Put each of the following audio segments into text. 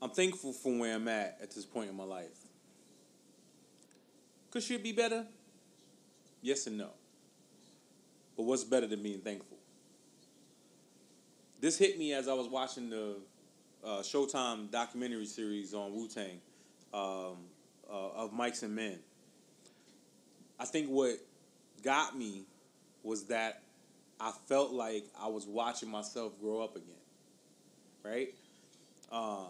I'm thankful for where I'm at at this point in my life. Could shit be better? Yes and no. But what's better than being thankful? This hit me as I was watching the uh, Showtime documentary series on Wu Tang um, uh, of Mics and Men. I think what got me was that I felt like I was watching myself grow up again. Right? Uh,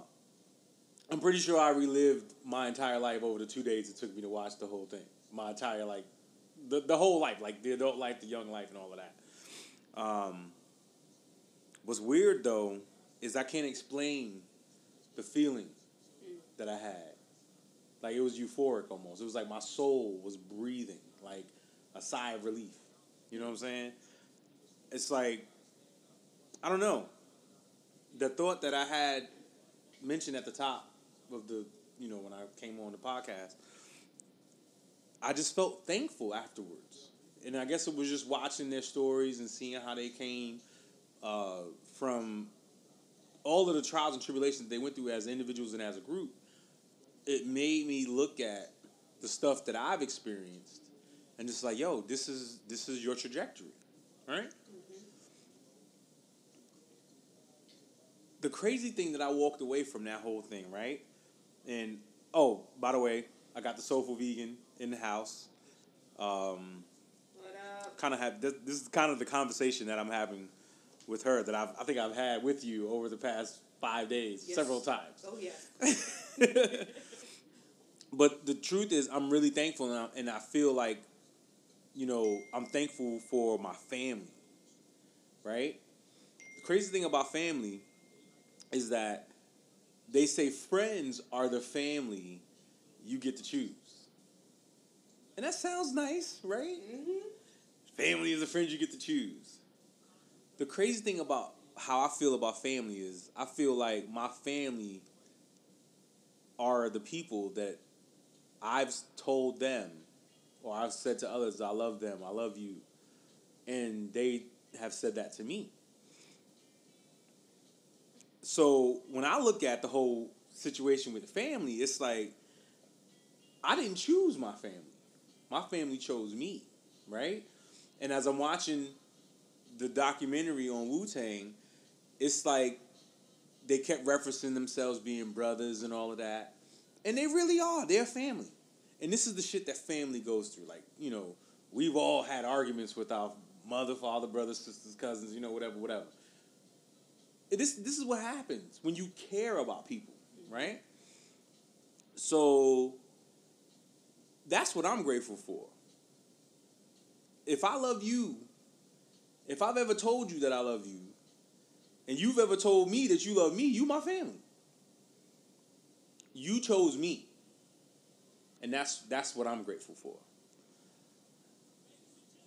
I'm pretty sure I relived my entire life over the two days it took me to watch the whole thing. My entire like, the the whole life, like the adult life, the young life, and all of that. Um, what's weird though is I can't explain the feeling that I had. Like it was euphoric almost. It was like my soul was breathing, like a sigh of relief. You know what I'm saying? It's like I don't know. The thought that I had mentioned at the top of the, you know, when I came on the podcast, I just felt thankful afterwards. And I guess it was just watching their stories and seeing how they came uh, from all of the trials and tribulations they went through as individuals and as a group. It made me look at the stuff that I've experienced and just like, yo, this is this is your trajectory, right? The crazy thing that I walked away from that whole thing, right? And oh, by the way, I got the soulful vegan in the house. Um, kind of have this, this is kind of the conversation that I'm having with her that I've, I think I've had with you over the past five days, Yes. several times. Oh yeah. but the truth is, I'm really thankful, and I, and I feel like, you know, I'm thankful for my family. Right. The crazy thing about family is that they say friends are the family you get to choose, and that sounds nice, right? Mm-hmm. Family is the friends you get to choose. The crazy thing about how I feel about family is I feel like my family are the people that I've told them or I've said to others, I love them, I love you. And they have said that to me. So when I look at the whole situation with the family, it's like I didn't choose my family. My family chose me, right? And as I'm watching the documentary on Wu Tang, it's like they kept referencing themselves being brothers and all of that. And they really are. They're family. And this is the shit that family goes through. Like, you know, we've all had arguments with our mother, father, brothers, sisters, cousins, you know, whatever, whatever. This this is what happens when you care about people, right? So that's what I'm grateful for. If I love you, if I've ever told you that I love you, and you've ever told me that you love me, you my family. You chose me. And that's that's what I'm grateful for.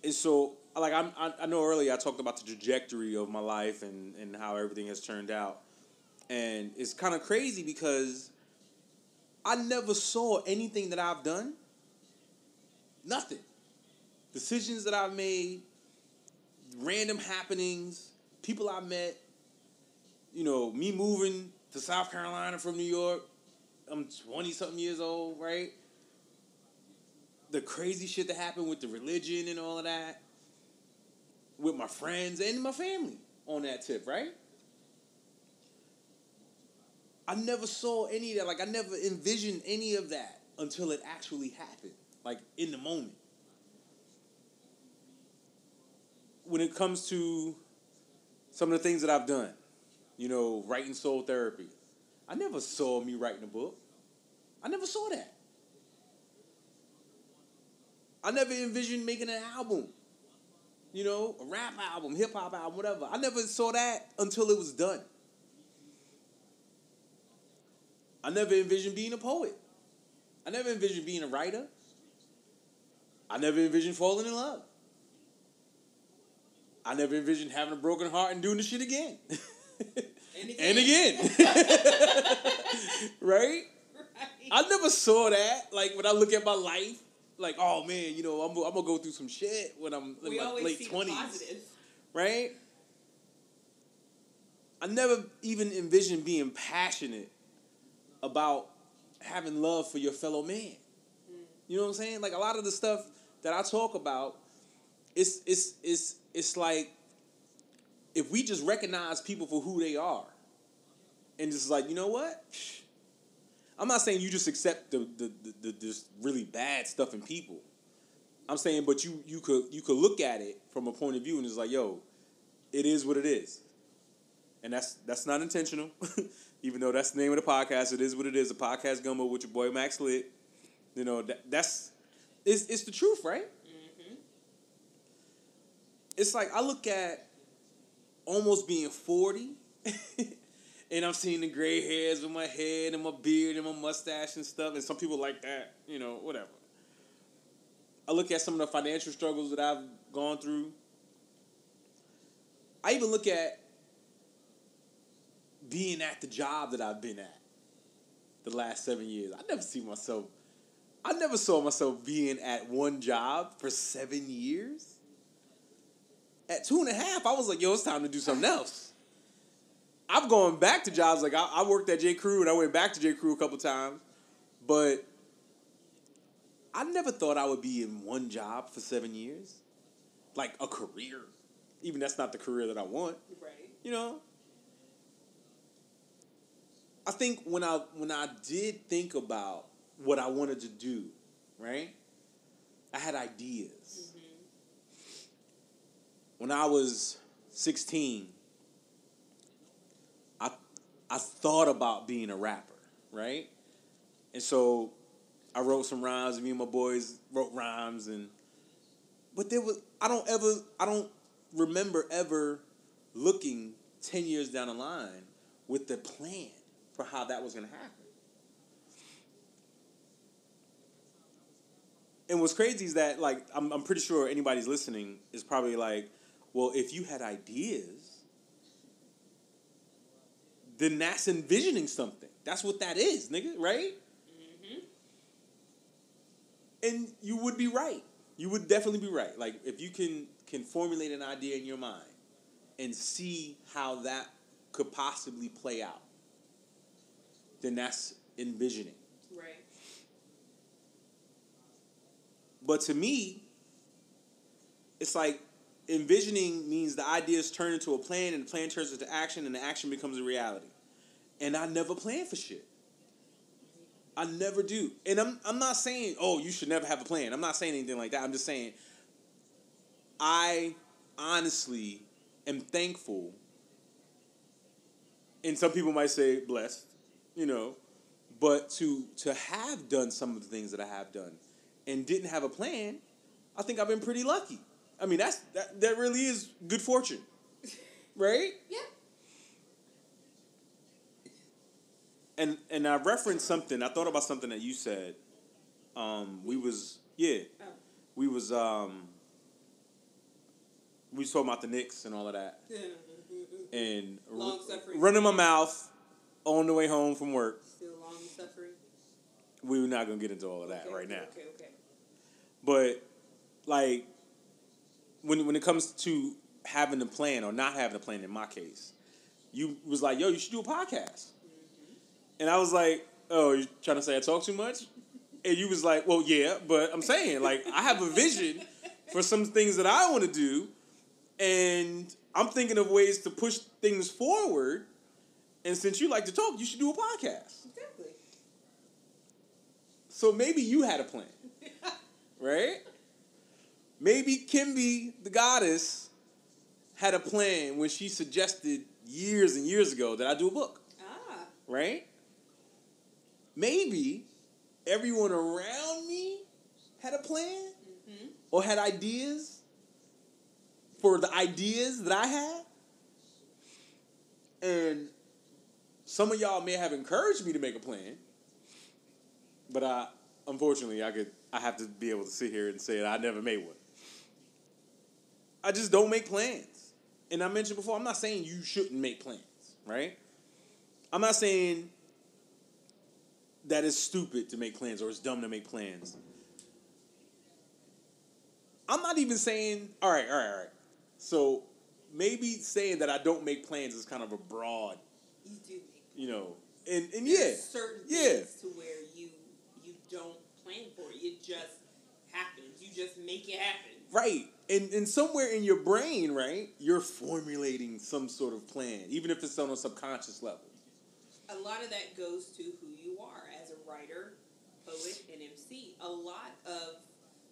And so like I'm, I, I know earlier I talked about the trajectory of my life and, and how everything has turned out. And it's kind of crazy because I never saw anything that I've done. Nothing. Decisions that I've made, random happenings, people I met, you know, me moving to South Carolina from New York. I'm 20 something years old, right? The crazy shit that happened with the religion and all of that, with my friends and my family on that tip, right? I never saw any of that. Like, I never envisioned any of that until it actually happened, like in the moment. When it comes to some of the things that I've done, you know, writing soul therapy, I never saw me writing a book. I never saw that. I never envisioned making an album, you know, a rap album, hip hop album, whatever. I never saw that until it was done. I never envisioned being a poet. I never envisioned being a writer. I never envisioned falling in love. I never envisioned having a broken heart and doing the shit again. And again. and again. right? Right. I never saw that. Like when I look at my life, like, oh man, you know, I'm, I'm gonna go through some shit when I'm in we my late twenties, right? I never even envisioned being passionate about having love for your fellow man. You know what I'm saying? Like a lot of the stuff that I talk about, it's it's it's it's like if we just recognize people for who they are, and just like you know what, I'm not saying you just accept the the the, the this really bad stuff in people. I'm saying, but you you could you could look at it from a point of view and it's like, yo, it is what it is, and that's that's not intentional. Even though that's the name of the podcast, it is what it is. A podcast gumbo with your boy Max Lit. You know that that's it's it's the truth, right? Mm-hmm. It's like I look at almost being forty, and I'm seeing the gray hairs with my head and my beard and my mustache and stuff. And some people like that, you know, whatever. I look at some of the financial struggles that I've gone through. I even look at being at the job that I've been at the last seven years. I never see myself. I never saw myself being at one job for seven years. At two and a half, I was like, "Yo, it's time to do something else." I've gone back to jobs like I, I worked at J Crew and I went back to J Crew a couple times, but I never thought I would be in one job for seven years, like a career. Even that's not the career that I want. Right. You know. I think when I when I did think about what I wanted to do, right? I had ideas. Mm-hmm. When I was 16, I I thought about being a rapper, right? And so I wrote some rhymes, me and my boys wrote rhymes and but there was I don't ever I don't remember ever looking 10 years down the line with the plan for how that was going to happen. And what's crazy is that like I'm I'm pretty sure anybody's listening is probably like, well, if you had ideas, then that's envisioning something. That's what that is, nigga, right? Mm-hmm. And you would be right. You would definitely be right. Like if you can can formulate an idea in your mind and see how that could possibly play out, then that's envisioning. Right. But to me, it's like envisioning means the ideas turn into a plan and the plan turns into action and the action becomes a reality. And I never plan for shit. I never do. And I'm I'm not saying, oh, you should never have a plan. I'm not saying anything like that. I'm just saying I honestly am thankful. And some people might say blessed, you know, but to to have done some of the things that I have done and didn't have a plan, I think I've been pretty lucky. I mean, that's that, that really is good fortune. Right? Yeah. And and I referenced something. I thought about something that you said. Um, we was yeah, Oh. we was um, we was talking about the Knicks and all of that, and Long suffering. running my mouth on the way home from work. Still long suffering. We were not gonna get into all of that Okay, right okay, now. Okay. Okay. But like when when it comes to having a plan or not having a plan in my case, you was like, yo, you should do a podcast. And I was like, Oh, you trying to say I talk too much? And you was like, Well, yeah, but I'm saying, like, I have a vision for some things that I want to do, and I'm thinking of ways to push things forward. And since you like to talk, you should do a podcast. Exactly. So maybe you had a plan. right? Maybe Kimby, the goddess, had a plan when she suggested years and years ago that I do a book, ah. right? Maybe everyone around me had a plan Mm-hmm. or had ideas for the ideas that I had. And some of y'all may have encouraged me to make a plan, but I unfortunately I could I have to be able to sit here and say that I never made one. I just don't make plans. And I mentioned before, I'm not saying you shouldn't make plans, right? I'm not saying that it's stupid to make plans or it's dumb to make plans. I'm not even saying, all right, all right, all right. So maybe saying that I don't make plans is kind of a broad, You do make. you know, And and yeah, certain yeah. things to where you you don't plan for it. It just happens. You just make it happen. Right. And and somewhere in your brain, right, you're formulating some sort of plan, even if it's on a subconscious level. A lot of that goes to who you are writer, poet, and MC. A lot of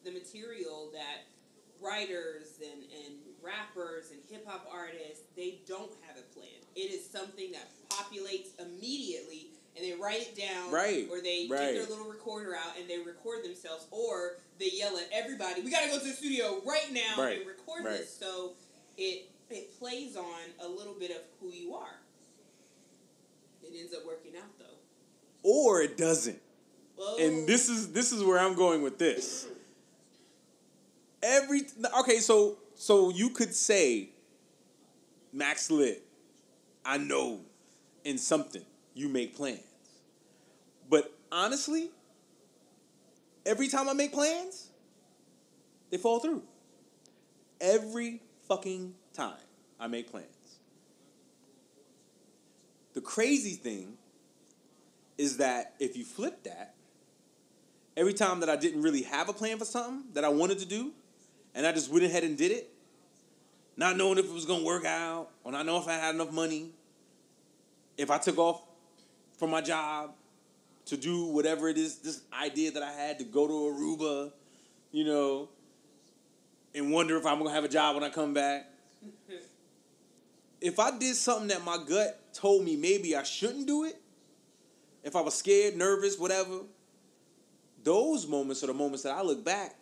the material that writers and, and rappers and hip hop artists, they don't have a plan. It is something that populates immediately and they write it down Right, or they right. get their little recorder out and they record themselves or they yell at everybody, we gotta go to the studio right now Right, and record right. this. So it it plays on a little bit of who you are. It ends up working out though. Or it doesn't. Whoa. And this is this is where I'm going with this. Every okay, so so you could say Max Lit, I know in something you make plans. But honestly, every time I make plans, they fall through. Every fucking time I make plans. The crazy thing is that if you flip that, every time that I didn't really have a plan for something that I wanted to do, and I just went ahead and did it, not knowing if it was gonna work out, or not knowing if I had enough money, if I took off from my job to do whatever it is, this idea that I had to go to Aruba, you know, and wonder if I'm gonna have a job when I come back. if I did something that my gut told me maybe I shouldn't do it, if I was scared, nervous, whatever, those moments are the moments that I look back,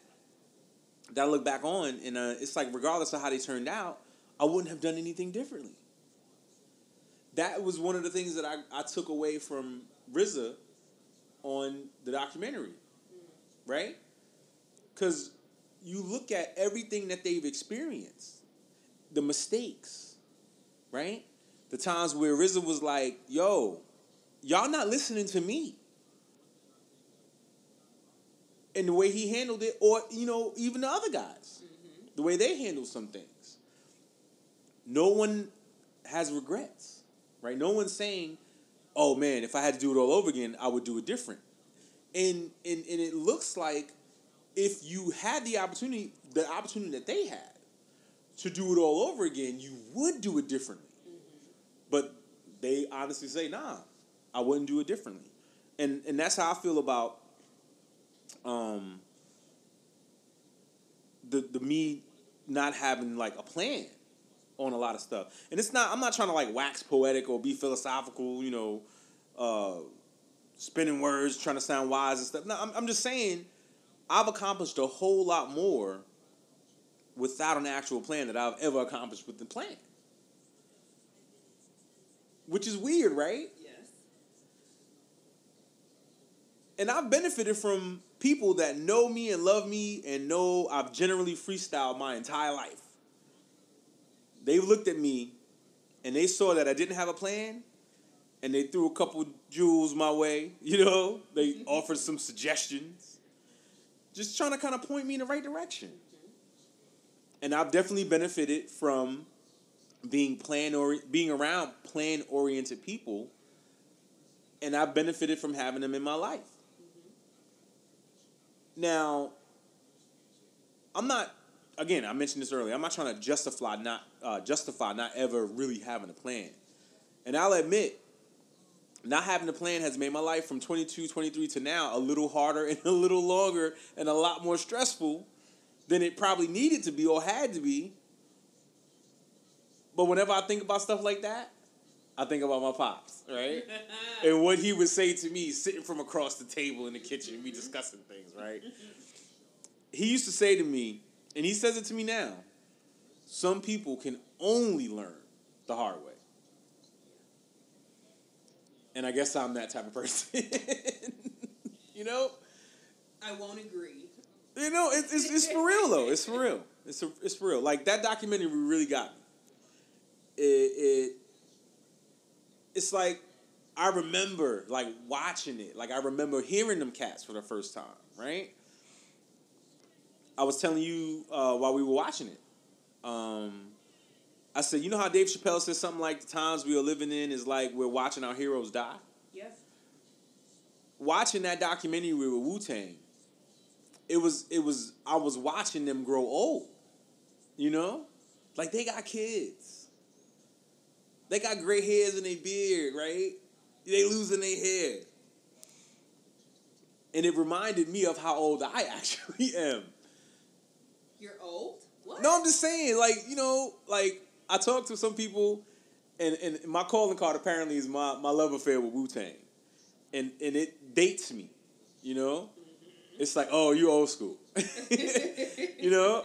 that I look back on, and uh, it's like regardless of how they turned out, I wouldn't have done anything differently. That was one of the things that I, I took away from RZA on the documentary, right? Because you look at everything that they've experienced, the mistakes, right? The times where RZA was like, yo, y'all not listening to me. And the way he handled it, or, you know, even the other guys, mm-hmm. the way they handled some things. No one has regrets, right? No one's saying, oh man, if I had to do it all over again, I would do it different. And, and, and it looks like if you had the opportunity, the opportunity that they had to do it all over again, you would do it differently. Mm-hmm. But they honestly say, nah, I wouldn't do it differently. And and that's how I feel about um the the me not having like a plan on a lot of stuff. And it's not I'm not trying to like wax poetic or be philosophical, you know, uh spinning words, trying to sound wise and stuff. No, I'm I'm just saying I've accomplished a whole lot more without an actual plan that I've ever accomplished with the plan. Which is weird, right? Yes. And I've benefited from people that know me and love me and know I've generally freestyled my entire life. They looked at me and they saw that I didn't have a plan and they threw a couple jewels my way, you know? They offered some suggestions. Just trying to kind of point me in the right direction. And I've definitely benefited from being plan or being around plan oriented people and I've benefited from having them in my life. Now, I'm not. Again, I mentioned this earlier. I'm not trying to justify not uh, justify not ever really having a plan, and I'll admit, not having a plan has made my life from 22, 23 to now a little harder and a little longer and a lot more stressful than it probably needed to be or had to be. But whenever I think about stuff like that, I think about my pops, right? and what he would say to me sitting from across the table in the kitchen, we discussing things, right? He used to say to me, and he says it to me now, some people can only learn the hard way. And I guess I'm that type of person. you know? I won't agree. You know, it's, it's, it's for real though. It's for real. It's, a, it's for real. Like that documentary really got me. It, it it's like I remember like watching it. Like I remember hearing them cats for the first time, right? I was telling you uh, while we were watching it. Um, I said, you know how Dave Chappelle says something like the times we are living in is like we're watching our heroes die? Yes. Watching that documentary with Wu Tang, it was it was I was watching them grow old. You know, like they got kids. They got gray hairs in their beard, right? They losing their hair. And it reminded me of how old I actually am. You're old. What? No, I'm just saying, like, you know, like I talked to some people and, and my calling card apparently is my, my love affair with Wu Tang. And and it dates me. You know? It's like, oh, you old school. you know?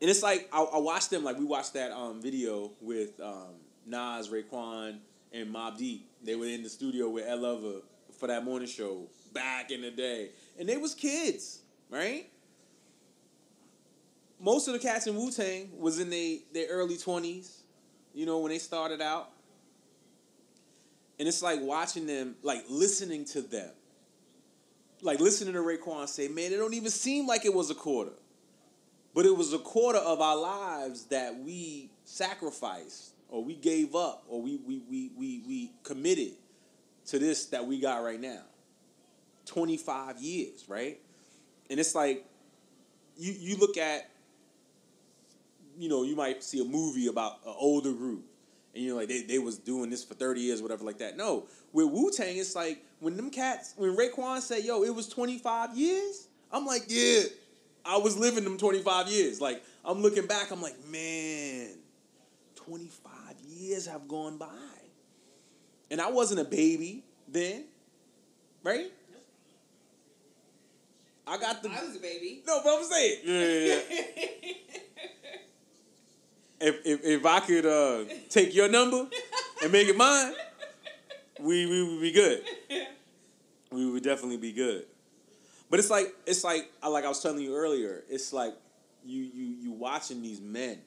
And it's like I, I watched them like we watched that um, video with um, Nas, Raekwon, and Mobb Deep. They were in the studio with Ed Lover for that morning show back in the day, and they was kids, right? Most of the cats in Wu Tang was in their their early twenties, you know, when they started out. And it's like watching them, like listening to them, like listening to Raekwon say, "Man, it don't even seem like it was a quarter." But it was a quarter of our lives that we sacrificed or we gave up or we, we, we, we, we committed to this that we got right now. 25 years, right? And it's like you, you look at, you know, you might see a movie about an older group and you're like, they, they was doing this for 30 years, whatever like that. No, with Wu Tang, it's like when them cats, when Raekwon said, yo, it was 25 years, I'm like, yeah, I was living them 25 years. Like, I'm looking back, I'm like, man, 25 years have gone by. And I wasn't a baby then, right? I got the. I was a baby. No, but I'm saying. Yeah, yeah, yeah. if, if, if I could uh, take your number and make it mine, we, we would be good. We would definitely be good. But it's like it's like like I was telling you earlier. It's like you you you watching these men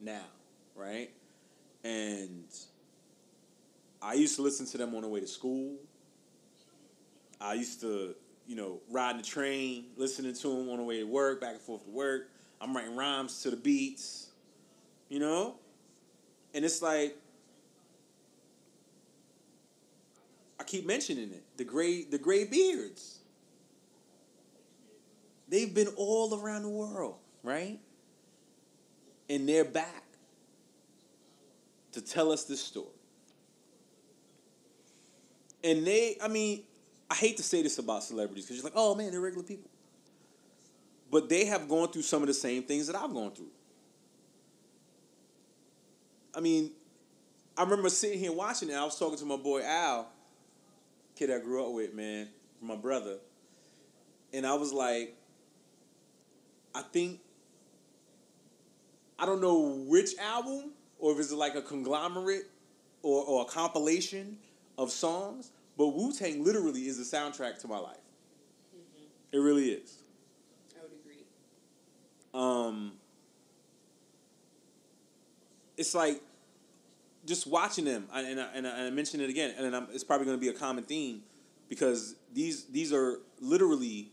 now, right? And I used to listen to them on the way to school. I used to, you know, riding the train, listening to them on the way to work, back and forth to work. I'm writing rhymes to the beats, you know? And it's like I keep mentioning it. The gray the gray beards. They've been all around the world, right? And they're back to tell us this story. And they, I mean, I hate to say this about celebrities because you're like, oh man, they're regular people. But they have gone through some of the same things that I've gone through. I mean, I remember sitting here watching it. I was talking to my boy Al, kid I grew up with, man, my brother. And I was like, I think I don't know which album or if it's like a conglomerate or, or a compilation of songs, but Wu Tang literally is the soundtrack to my life. Mm-hmm. It really is. I would agree. Um, it's like just watching them, I- and I, and I, and I mentioned it again, and I'm, it's probably going to be a common theme because these these are literally.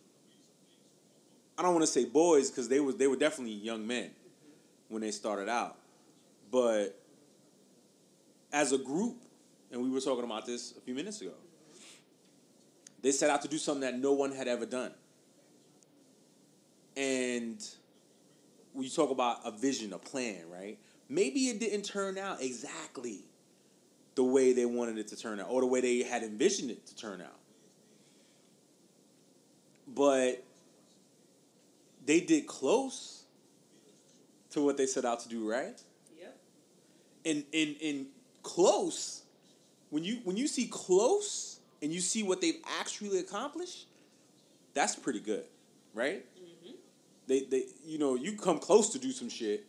I don't want to say boys because they were they were definitely young men when they started out, but as a group, and we were talking about this a few minutes ago. They set out to do something that no one had ever done. And you talk about a vision, a plan, right? Maybe it didn't turn out exactly the way they wanted it to turn out or the way they had envisioned it to turn out. But they did close to what they set out to do, right? In in in close when you when you see close and you see what they've actually accomplished that's pretty good right? Mm-hmm. they they you know you come close to do some shit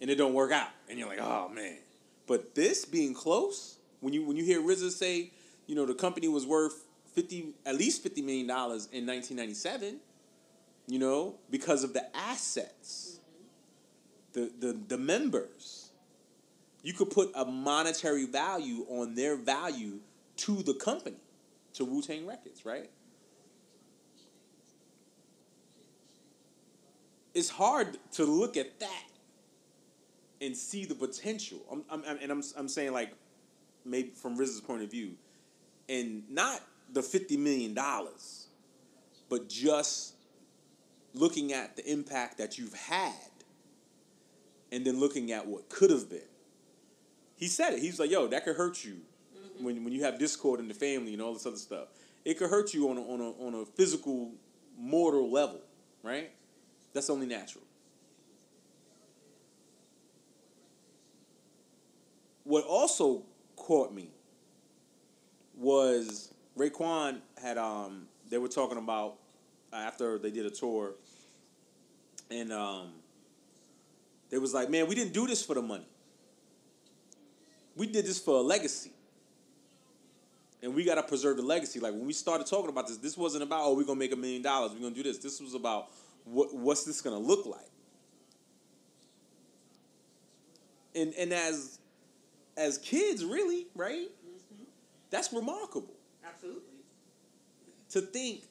and it don't work out and you're like oh man. But this being close when you when you hear RZA say you know the company was worth 50 at least 50 million dollars in 1997 you know because of the assets the, the the members you could put a monetary value on their value to the company, to Wu Tang Records, right? It's hard to look at that and see the potential. I'm, I'm, and I'm, I'm saying like, maybe from RZA's point of view, and not the fifty million dollars, but just looking at the impact that you've had, and then looking at what could have been. He said it. He's like, "Yo, that could hurt you when when you have discord in the family and all this other stuff. It could hurt you on a, on a on a physical, mortal level, right? That's only natural." What also caught me was Raekwon had um they were talking about after they did a tour and um they was like, man, we didn't do this for the money. We did this for a legacy. And we gotta preserve the legacy. Like when we started talking about this, this wasn't about, oh, we're gonna make a million dollars, we're gonna do this. This was about what what's this gonna look like? And and as as kids, really, right? Mm-hmm. That's remarkable Absolutely. to think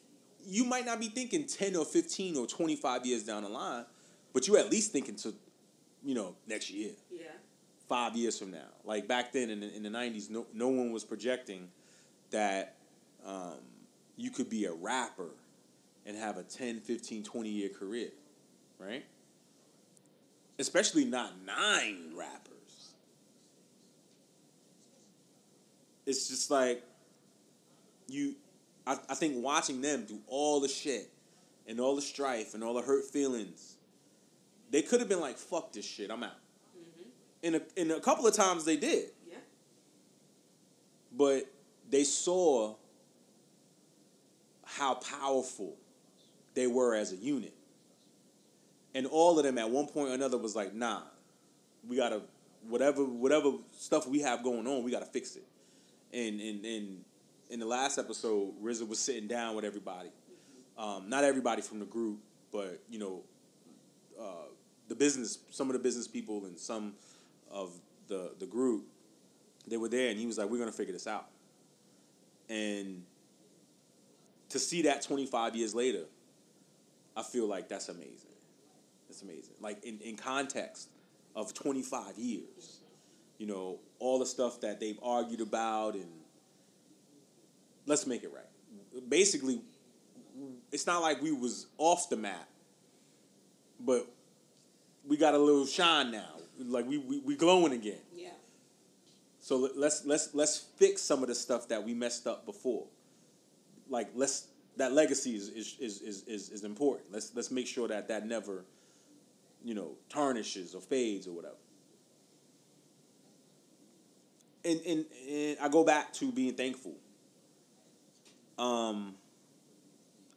you might not be thinking 10 or 15 or 25 years down the line, but you're at least thinking to, you know, next year, Yeah. Five years from now. Like back then in the, in the 90s, no, no one was projecting that um, you could be a rapper and have a 10, 15, 20 year career, right? Especially not nine rappers. It's just like you I, I think watching them do all the shit and all the strife and all the hurt feelings, they could have been like, fuck this shit, I'm out. And a, and a couple of times they did. Yeah. But they saw how powerful they were as a unit. And all of them at one point or another was like, nah, we gotta whatever whatever stuff we have going on, we gotta fix it. And and and in the last episode, RZA was sitting down with everybody. Um, not everybody from the group, but you know, uh, the business, some of the business people and some of the the group, they were there, and he was like, "We're gonna figure this out." And to see that twenty five years later, I feel like that's amazing. That's amazing. Like in, in context of twenty five years, you know, all the stuff that they've argued about and let's make it right. Basically, it's not like we was off the map, but we got a little shine now. Like we we, we glowing again. Yeah. So let- let's let's let's fix some of the stuff that we messed up before. Like let's that legacy is is is is, is, is important. Let's let's make sure that that never, you know, tarnishes or fades or whatever. And and, and I go back to being thankful. Um,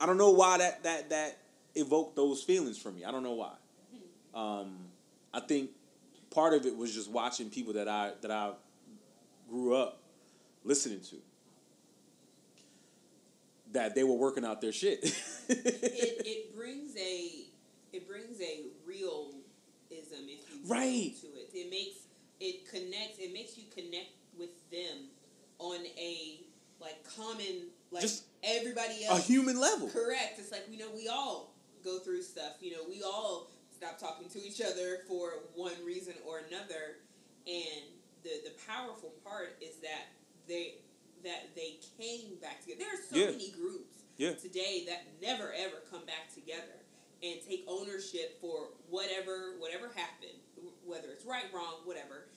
I don't know why that that that evoked those feelings for me. I don't know why. Um, I think part of it was just watching people that I that I grew up listening to. That they were working out their shit. it, it brings a it brings a realism if you Right. to it. It makes it connects it makes you connect with them on a like common like Just everybody else a human level. correct. It's like we know we all go through stuff. You know, we all stop talking to each other for one reason or another. And the the powerful part is that they that they came back together. There are so Yeah. many groups Yeah. today that never ever come back together and take ownership for whatever whatever happened, whether it's right, wrong, whatever.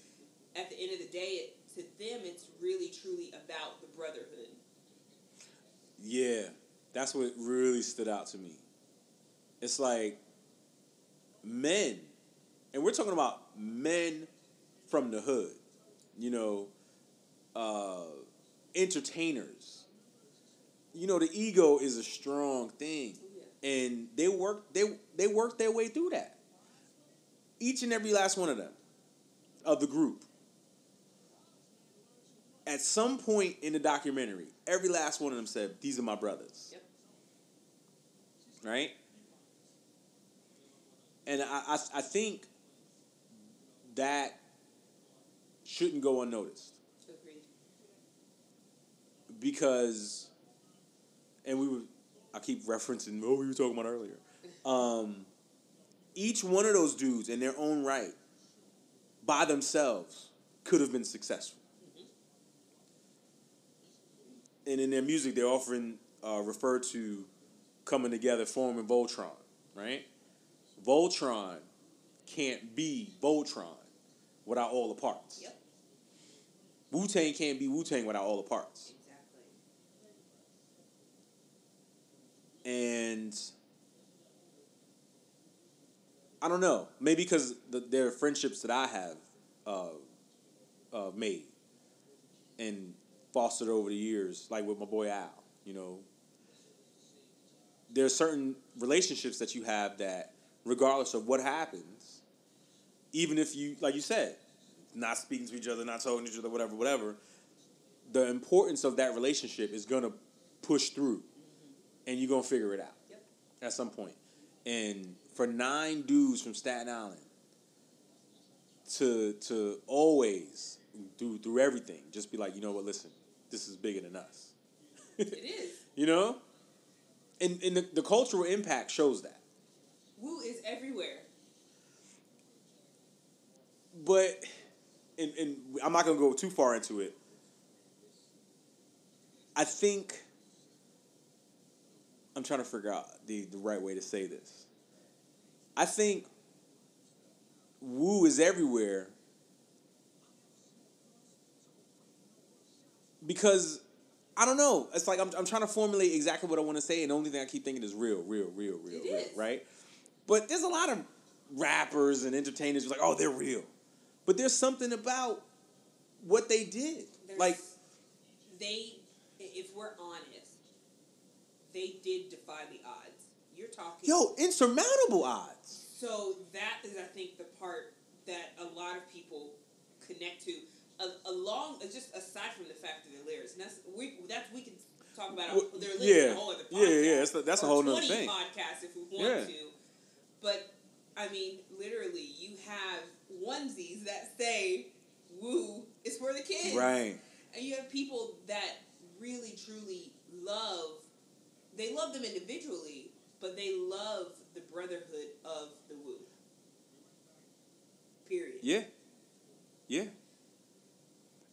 At the end of the day, it, to them, it's really truly about the brotherhood. Yeah, that's what really stood out to me. It's like men, and we're talking about men from the hood, you know, uh, entertainers. You know, the ego is a strong thing, and they work they they work their way through that. Each and every last one of them, of the group. At some point in the documentary, every last one of them said, "These are my brothers." Yep. Right. And I, I, I think that shouldn't go unnoticed Agreed. because, and we were, I keep referencing what we were talking about earlier. Um, each one of those dudes, in their own right, by themselves, could have been successful. and in their music, they're often uh, refer to coming together, forming Voltron, right? Voltron can't be Voltron without all the parts. Yep. Wu Tang can't be Wu Tang without all the parts. Exactly. And I don't know, maybe because the, there are friendships that I have uh, uh, made and fostered over the years, like with my boy Al. You know, there are certain relationships that you have that, regardless of what happens, even if you, like you said, not speaking to each other, not talking to each other, whatever, whatever, the importance of that relationship is gonna push through, and you're gonna figure it out Yep. at some point. And for nine dudes from Staten Island to to always through through everything, just be like, you know what, listen, this is bigger than us. It is. You know? And and the, the cultural impact shows that. Wu is everywhere. But and, and I'm not gonna go too far into it. I think I'm trying to figure out the, the right way to say this. I think Wu is everywhere because I don't know. It's like I'm, I'm trying to formulate exactly what I want to say, and the only thing I keep thinking is real, real, real, real, It real, is. right? But there's a lot of rappers and entertainers who's like, oh, they're real. But there's something about what they did. There's- Like, they, if we're honest, they did defy the odds. You're talking. yo, insurmountable odds. So that is, I think, the part that a lot of people connect to. A, along, just aside from the fact of their lyrics, and that's we that's we can talk about Well, their lyrics yeah. in a whole other podcast. Yeah, yeah, that's that's a whole other thing. Podcast if we want Yeah. to, but I mean, literally, you have onesies that say "Wu" is for the kids, Right. and you have people that really truly love they love them individually but they love the brotherhood of the Wu. Period. Yeah. Yeah.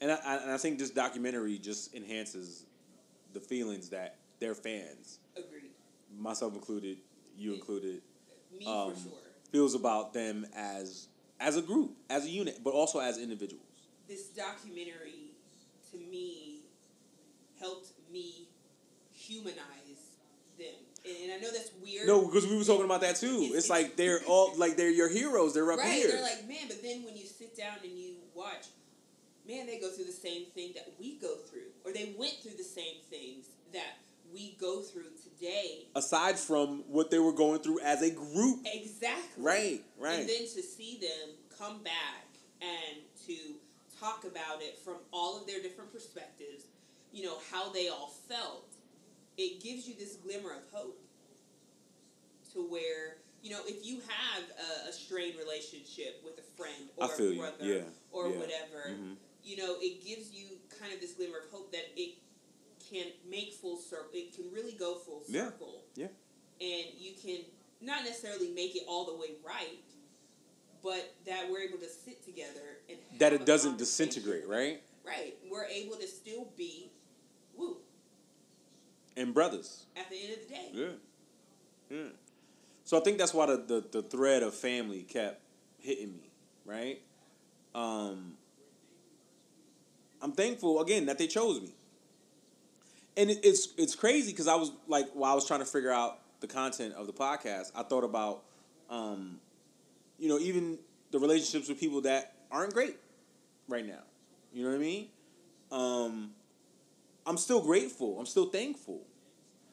And I, and I think this documentary just enhances the feelings that their fans, agreed. Myself included, you included, me um, for sure feels about them as as a group, as a unit, but also as individuals. this documentary to me helped me humanize them and, and i know that's weird No, because we were talking about that too. It's- It's, like they're all like they're your heroes. They're up right here. they're like man but then when you sit down and you watch man they go through the same thing that we go through or they went through the same things that we go through today Aside from what they were going through as a group. exactly Right, right. and then to see them come back and to talk about it from all of their different perspectives you know how they all felt it gives you this glimmer of hope to where you know if you have a, a strained relationship with a friend or a brother Yeah, or yeah. whatever Mhm. you know it gives you kind of this glimmer of hope that it can make full circle it can really go full circle yeah. yeah. and you can not necessarily make it all the way right but that we're able to sit together and That it doesn't disintegrate, right? right we're able to still be Wu And brothers. at the end of the day Yeah. Yeah. So I think that's why the, the, the thread of family kept hitting me, right? Um, I'm thankful again that they chose me. And it, it's it's crazy because I was like while I was trying to figure out the content of the podcast, I thought about um, you know, even the relationships with people that aren't great right now. You know what I mean? Um, I'm still grateful. I'm still thankful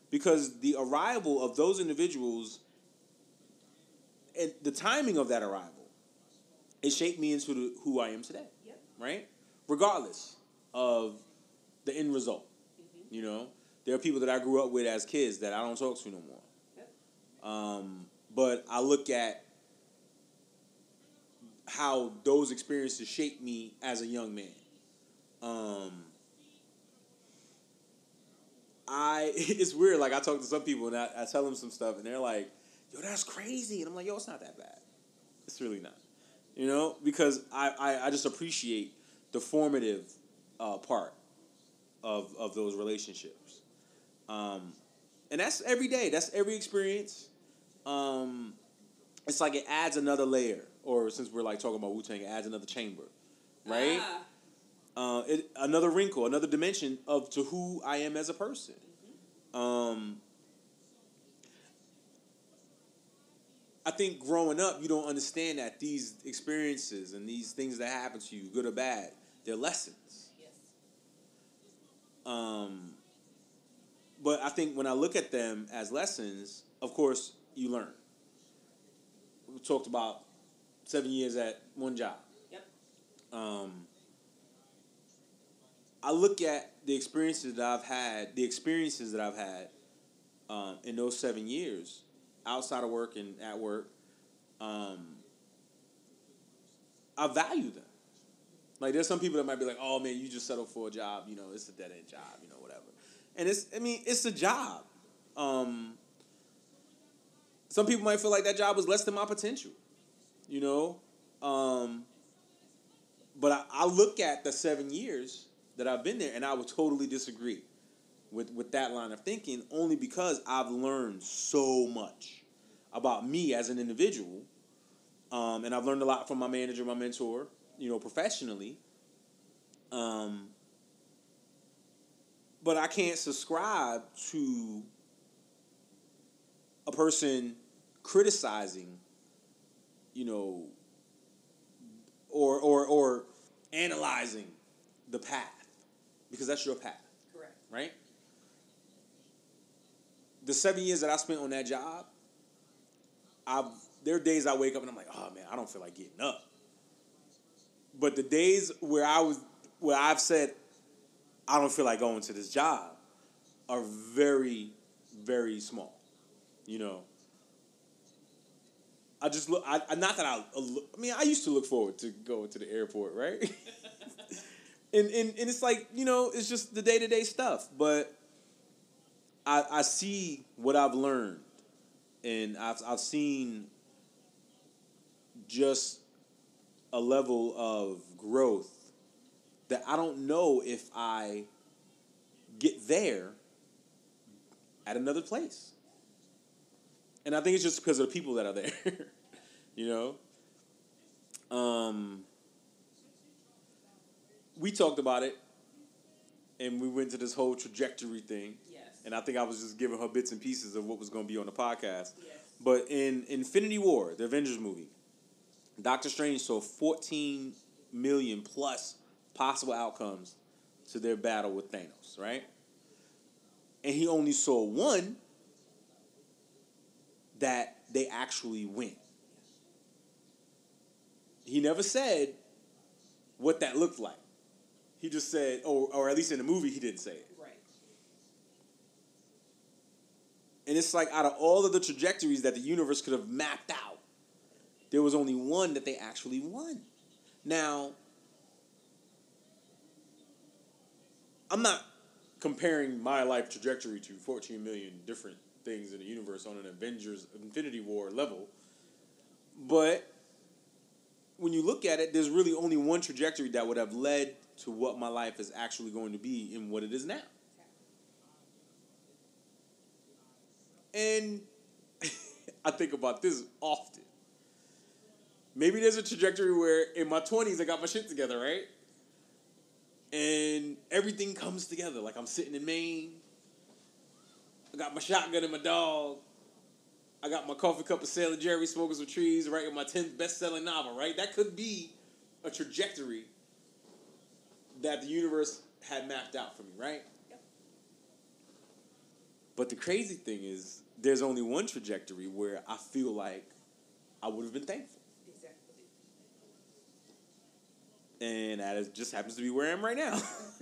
because the arrival of those individuals and the timing of that arrival it shaped me into the, who I am today. Yep. Right? Regardless of the end result. You know, there are people that I grew up with as kids that I don't talk to no more. Yep. Um, but I look at how those experiences shaped me as a young man. Um, I it's weird. Like I talk to some people and I, I tell them some stuff, and they're like, "Yo, that's crazy," and I'm like, "Yo, it's not that bad. It's really not." You know, because I I, I just appreciate the formative uh, part of of those relationships. Um, and that's every day. That's every experience. Um, it's like it adds another layer, or since we're like talking about Wu Tang, it adds another chamber, right? Ah, uh, it, another wrinkle, another dimension of to who I am as a person. Um, I think growing up, you don't understand that these experiences and these things that happen to you, good or bad, they're lessons. Um, but I think when I look at them as lessons, of course, you learn. We talked about seven years at one job. Yep. Um, I look at the experiences that I've had, the experiences that I've had um, in those seven years, outside of work and at work. Um, I value them. Like there's some people that might be like, "Oh man, you just settled for a job. You know, it's a dead end job. You know, whatever." And it's, I mean, it's a job. Um, some people might feel like that job was less than my potential. You know, um, but I, I look at the seven years that I've been there, and I would totally disagree with with that line of thinking, only because I've learned so much about me as an individual, um, and I've learned a lot from my manager, my mentor, you know, professionally. Um, but I can't subscribe to a person criticizing, you know, or or or analyzing the path because that's your path, Correct. right? The seven years that I spent on that job, I there are days I wake up and I'm like, oh man, I don't feel like getting up. But the days where I was where I've said I don't feel like going to this job are very, very small. You know. I just look. I, I not that I. I mean, I used to look forward to going to the airport, right? and, and and it's like you know, it's just the day to day stuff. But I I see what I've learned, and I've I've seen just a level of growth that I don't know if I get there at another place. And I think it's just because of the people that are there. you know? Um, we talked about it and we went to this whole trajectory thing. Yes. And I think I was just giving her bits and pieces of what was going to be on the podcast. Yes. But in Infinity War, the Avengers movie, Doctor Strange saw 14 million plus possible outcomes to their battle with Thanos, right? And he only saw one that they actually win. He never said what that looked like. He just said, or, or at least in the movie, he didn't say it. Right. And it's like out of all of the trajectories that the universe could have mapped out, there was only one that they actually won. Now, I'm not comparing my life trajectory to 14 million different things in the universe on an Avengers Infinity War level. But when you look at it, there's really only one trajectory that would have led to what my life is actually going to be and what it is now. And I think about this often. Maybe there's a trajectory where in my 20s I got my shit together, right? And everything comes together. Like I'm sitting in Maine. I got my shotgun and my dog. I got my coffee cup of Sailor Jerry smoking some trees, writing my 10th best selling novel, right? That could be a trajectory that the universe had mapped out for me, right? Yep. But the crazy thing is, there's only one trajectory where I feel like I would have been thankful. Exactly. And that is, just happens to be where I am right now.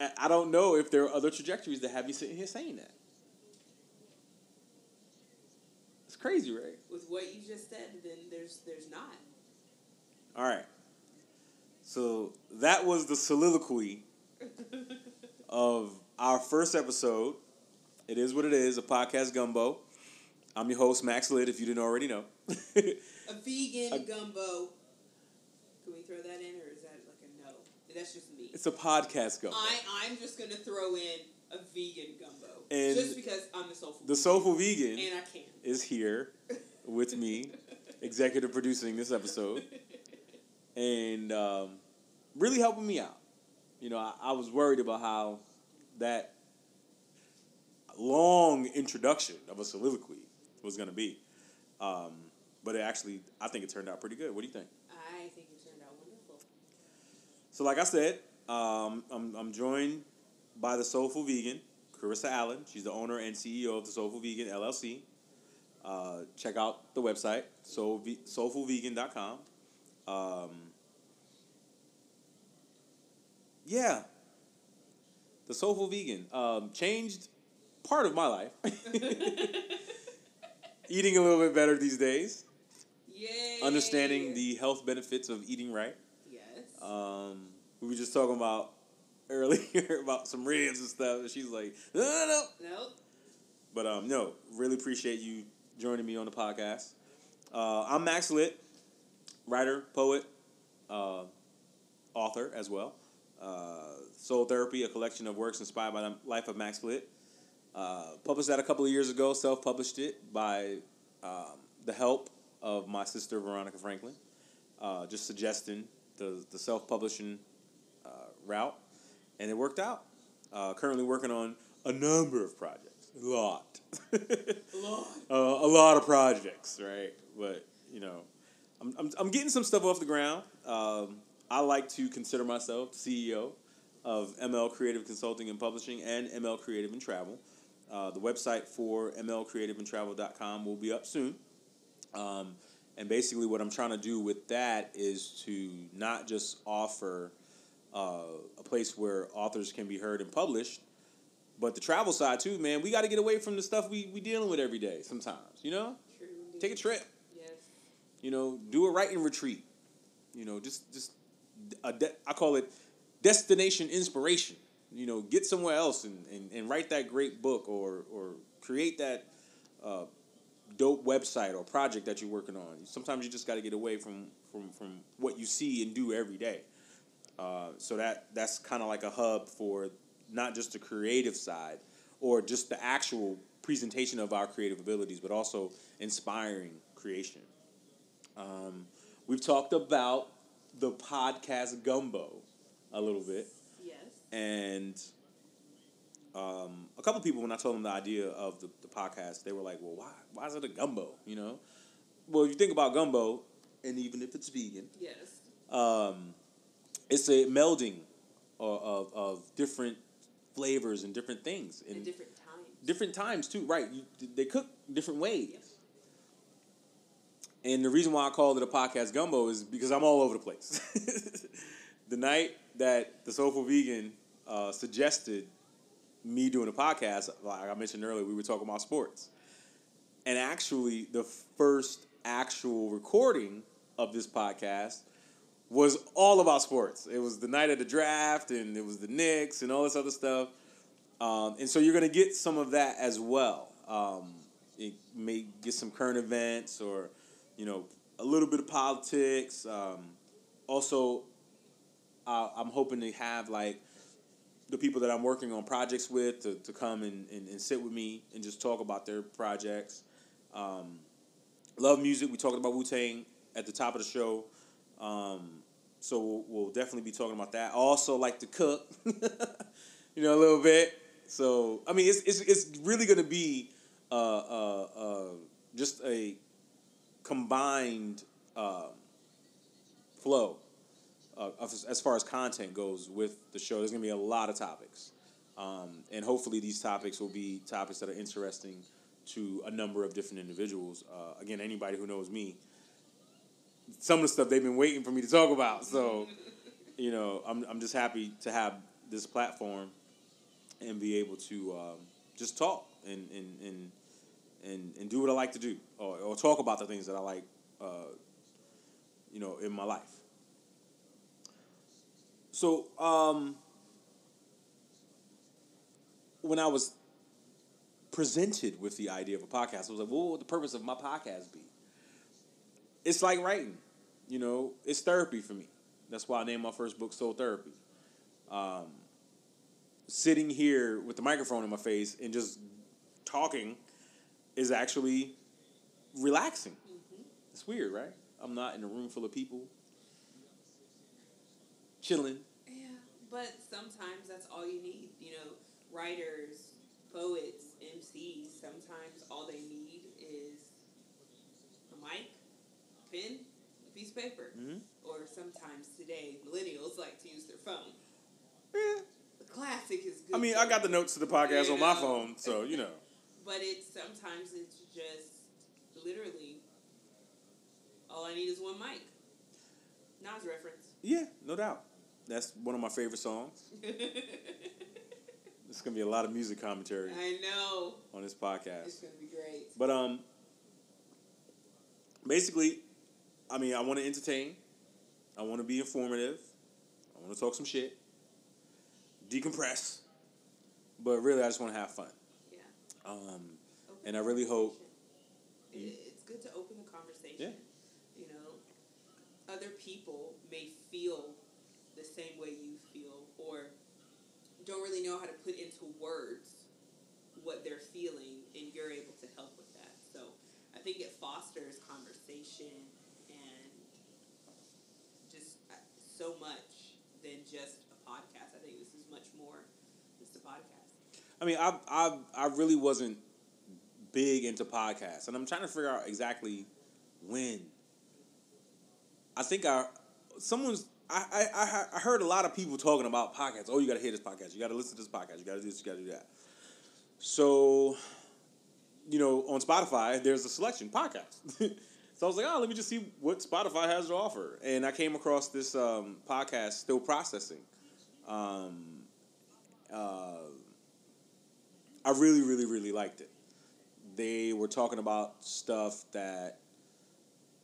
I- I don't know if there are other trajectories that have me sitting here saying that. It's crazy, right? With what you just said, then there's there's not. All right. So that was the soliloquy of our first episode. It is what it is, a podcast gumbo. I'm your host, Max Litt, if you didn't already know. A vegan A- gumbo. Can we throw that in, or is that like a no? That's just me. It's a podcast gumbo. I I'm just gonna throw in a vegan gumbo And just because I'm the soulful. the Soulful Vegan and I can. is here with me, executive producing this episode, and um, really helping me out. You know, I, I was worried about how that long introduction of a soliloquy was going to be. Um, but it actually, I think it turned out pretty good. What do you think? I think it turned out wonderful. So, like I said, um, I'm, I'm joined by the Soulful Vegan, Carissa Allen. She's the owner and CEO of the Soulful Vegan LLC. Uh, check out the website, soul, soulfulvegan.com. Um, yeah, the Soulful Vegan um, changed part of my life. Eating a little bit better these days, Yay! understanding the health benefits of eating right. yes. Um, we were just talking about earlier about some ribs and stuff, and she's like, no, no, no. nope. But um, no, really appreciate you joining me on the podcast. Uh, I'm Max Lit, writer, poet, uh, author as well. Uh, Soul Therapy, a collection of works inspired by the life of Max Lit. Uh, published that a couple of years ago. Self published it by um, the help of my sister Veronica Franklin, uh, just suggesting the the self publishing uh, route, and it worked out. Uh, currently working on a number of projects, a lot, Lord. uh, a lot of projects, right? But you know, I'm I'm, I'm getting some stuff off the ground. Um, I like to consider myself CEO of ML Creative Consulting and Publishing and ML Creative and Travel. Uh, the website for mlcreativeandtravel.com will be up soon. Um, and basically, what I'm trying to do with that is to not just offer uh, a place where authors can be heard and published, but the travel side too, man. We got to get away from the stuff we we dealing with every day. Sometimes, you know, True. take a trip. Yes. You know, do a writing retreat. You know, just just a de- I call it destination inspiration. You know, get somewhere else and, and, and write that great book or or create that uh, dope website or project that you're working on. Sometimes you just got to get away from, from from what you see and do every day. Uh, so that that's kind of like a hub for not just the creative side or just the actual presentation of our creative abilities, but also inspiring creation. Um, we've talked about the podcast gumbo a little bit, Yes. and um, a couple people when I told them the idea of the, the podcast, they were like, "Well, why why is it a gumbo?" You know, well, if you think about gumbo, and even if it's vegan, Yes. um, it's a melding of, of, of different flavors and different things At in different times. different times too. Right? You, they cook different ways. Yes. And the reason why I called it a podcast gumbo is because I'm all over the place. the night that the Soulful Vegan uh, suggested me doing a podcast, like I mentioned earlier, we were talking about sports. And actually, the first actual recording of this podcast was all about sports. It was the night of the draft, and it was the Knicks and all this other stuff. Um, and so you're going to get some of that as well. Um, it may get some current events or, you know, a little bit of politics. Um, also, uh, I'm hoping to have like the people that I'm working on projects with to, to come and, and, and sit with me and just talk about their projects. Um, love music. We talked about Wu Tang at the top of the show. Um, so we'll, we'll definitely be talking about that. I also like to cook, you know, a little bit. So I mean, it's it's, it's really going to be uh, uh, uh, just a combined um, flow uh, as far as content goes with the show. There's going to be a lot of topics, um, and hopefully these topics will be topics that are interesting to a number of different individuals. Uh, again, anybody who knows me, some of the stuff they've been waiting for me to talk about. So, you know, I'm I'm just happy to have this platform and be able to um, just talk and and, and and and do what I like to do, or, or talk about the things that I like, uh, you know, in my life. So, um, when I was presented with the idea of a podcast, I was like, well, "What would the purpose of my podcast be?" It's like writing, you know. It's therapy for me. That's why I named my first book Soul Therapy. Um, sitting here with the microphone in my face and just talking is actually relaxing. It's weird, right? I'm not in a room full of people chilling. But sometimes that's all you need. You know, writers, poets, MCs, sometimes all they need is a mic, a pen, a piece of paper. Mhm. Or sometimes today, millennials like to use their phone. Yeah. The classic is good. I mean, I got the notes to the podcast You on my phone, so you know. But it's sometimes it's just literally all I need is one mic. Nas reference. Yeah, no doubt. That's one of my favorite songs. It's gonna be a lot of music commentary I know. on this podcast. It's gonna be great. But um, basically, I mean, I want to entertain. I want to be informative. I want to talk some shit. Decompress. But really, I just want to have fun. Yeah. Um, Open And I really hope- It- It's good to open the conversation. Yeah. You know, other people may feel same way you feel, or don't really know how to put into words what they're feeling, and you're able to help with that. So I think it fosters conversation and just uh, so much than just a podcast. I think this is much more just a podcast. I mean, I I I really wasn't big into podcasts, and I'm trying to figure out exactly when. I think I someone's I I I heard a lot of people talking about podcasts. Oh, you got to hear this podcast. You got to listen to this podcast. You got to do this. You got to do that. So, you know, on Spotify, there's a selection podcast. so I was like, oh, let me just see what Spotify has to offer, and I came across this um, podcast, Still Processing. Um, uh, I really, really, really liked it. They were talking about stuff that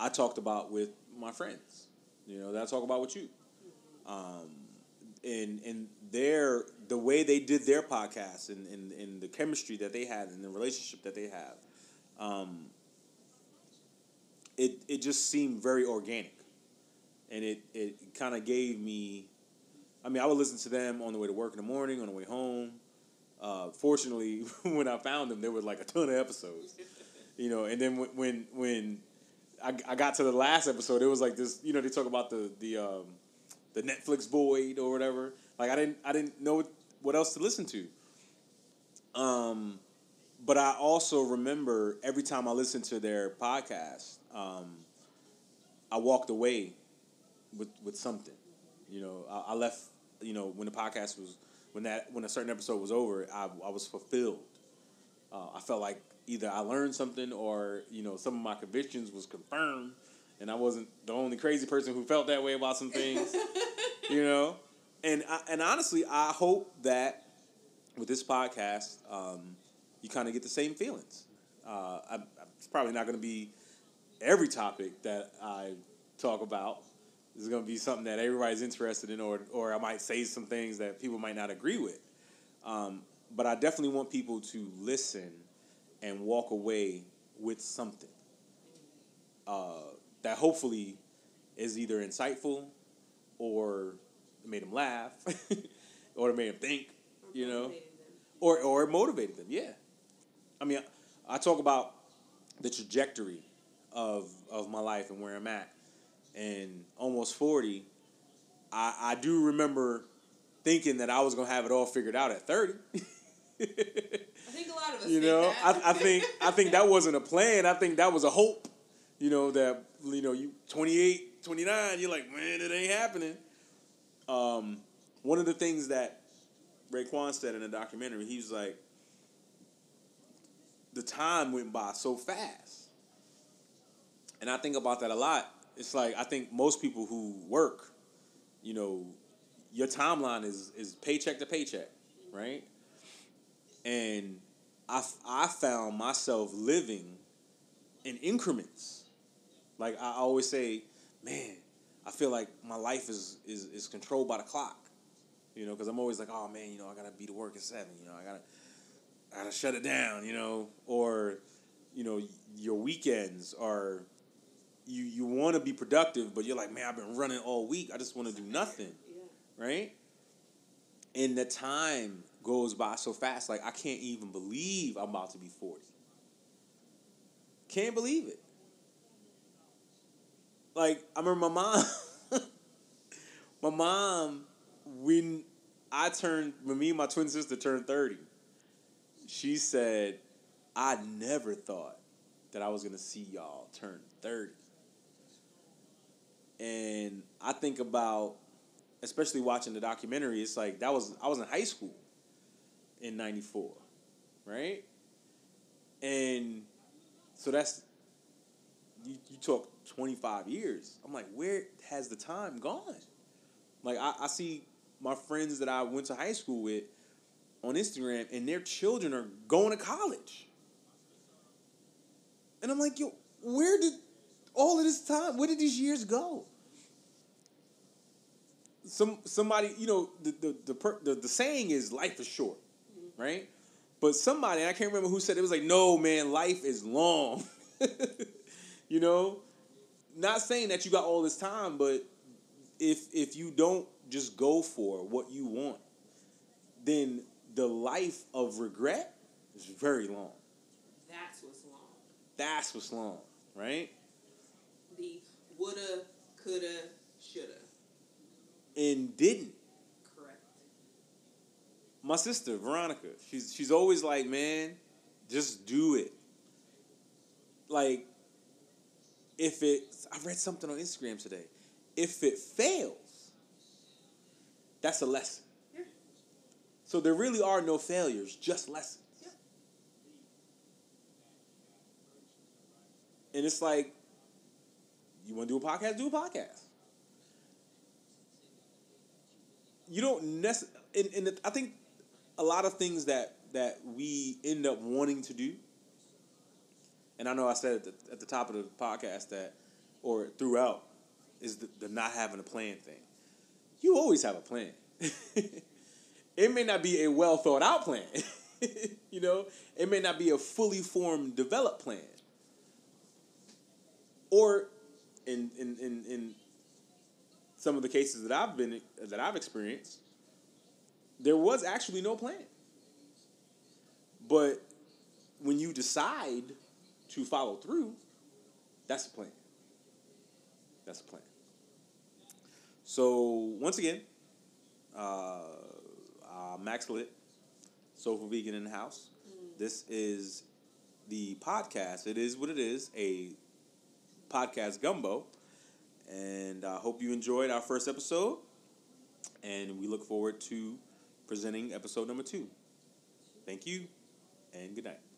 I talked about with my friends. You know, that talk about with you. Um, and and their the way they did their podcast and, and, and the chemistry that they had and the relationship that they have, um, it it just seemed very organic. And it, it kind of gave me I mean, I would listen to them on the way to work in the morning, on the way home. Uh, fortunately, when I found them, there was like a ton of episodes, you know. And then when when, when I, I got to the last episode, it was like this. You know, they talk about the the um, the Netflix void or whatever. Like I didn't I didn't know what, else to listen to. Um, but I also remember every time I listened to their podcast, um, I walked away with with something. You know, I, I left. You know, when the podcast was when that when a certain episode was over, I I was fulfilled. Uh, I felt like either I learned something or you know some of my convictions was confirmed, and I wasn't the only crazy person who felt that way about some things. you know, and I, and honestly, I hope that with this podcast, um, you kind of get the same feelings. Uh, I, it's probably not going to be every topic that I talk about. This is going to be something that everybody's interested in, or or I might say some things that people might not agree with. Um, but I definitely want people to listen and walk away with something uh, that hopefully is either insightful or made them laugh or made them think, you know, or, or motivated them. Yeah. I mean, I, I talk about the trajectory of, of my life and where I'm at. And almost 40, I, I do remember thinking that I was going to have it all figured out at 30. you know. I, I think I think that wasn't a plan. I think that was a hope. You know that you know you 28, 29, You're like, man, it ain't happening. Um, one of the things that Raekwon said in the documentary, he was like, the time went by so fast, and I think about that a lot. It's like I think most people who work, you know, your timeline is is paycheck to paycheck, right? and I, f- I found myself living in increments. Like I always say, man, I feel like my life is is, is controlled by the clock. You know, because I'm always like, oh man, you know, I gotta be to work at seven. You know, I gotta I gotta shut it down. You know, or you know, your weekends are you you want to be productive, but you're like, man, I've been running all week. I just want to do nothing, Yeah. right? And the time goes by so fast. Like I can't even believe I'm about to be forty. Can't believe it. Like I remember my mom. my mom, when I turned, when me and my twin sister turned thirty, she said, "I never thought that I was gonna see y'all turn 30. And I think about, especially watching the documentary, it's like that was I was in high school in '94, right? And so that's you. You talk 25 years. I'm like, where has the time gone? Like I, I see my friends that I went to high school with on Instagram, and their children are going to college. And I'm like, yo, where did all of this time, where did these years go? Some somebody, you know, the the the, per, the, the saying is life is short, right? But somebody, I can't remember who said it, it was like, no, man, life is long. you know? Not saying that you got all this time, but if if you don't just go for what you want, then the life of regret is very long. That's what's long. That's what's long, right? The woulda, coulda, shoulda. And didn't. My sister, Veronica, she's she's always like, man, just do it. Like, if it I read something on Instagram today. If it fails, that's a lesson. Yeah. So there really are no failures, just lessons. Yeah. And it's like, you want to do a podcast? Do a podcast. You don't necessarily, and, and I think a lot of things that that we end up wanting to do. And I know I said at the, at the top of the podcast that, or throughout, is the, the not having a plan thing. You always have a plan. it may not be a well thought out plan. you know, it may not be a fully formed, developed plan. Or in in, in, in some of the cases that I've been that I've experienced, there was actually no plan. But when you decide to follow through, that's a plan. That's a plan. So once again, uh, uh, Max Lit, Soulful Vegan in the house. This is the podcast. It is what it is, a podcast gumbo. And I hope you enjoyed our first episode. And we look forward to presenting episode number two. Thank you and good night.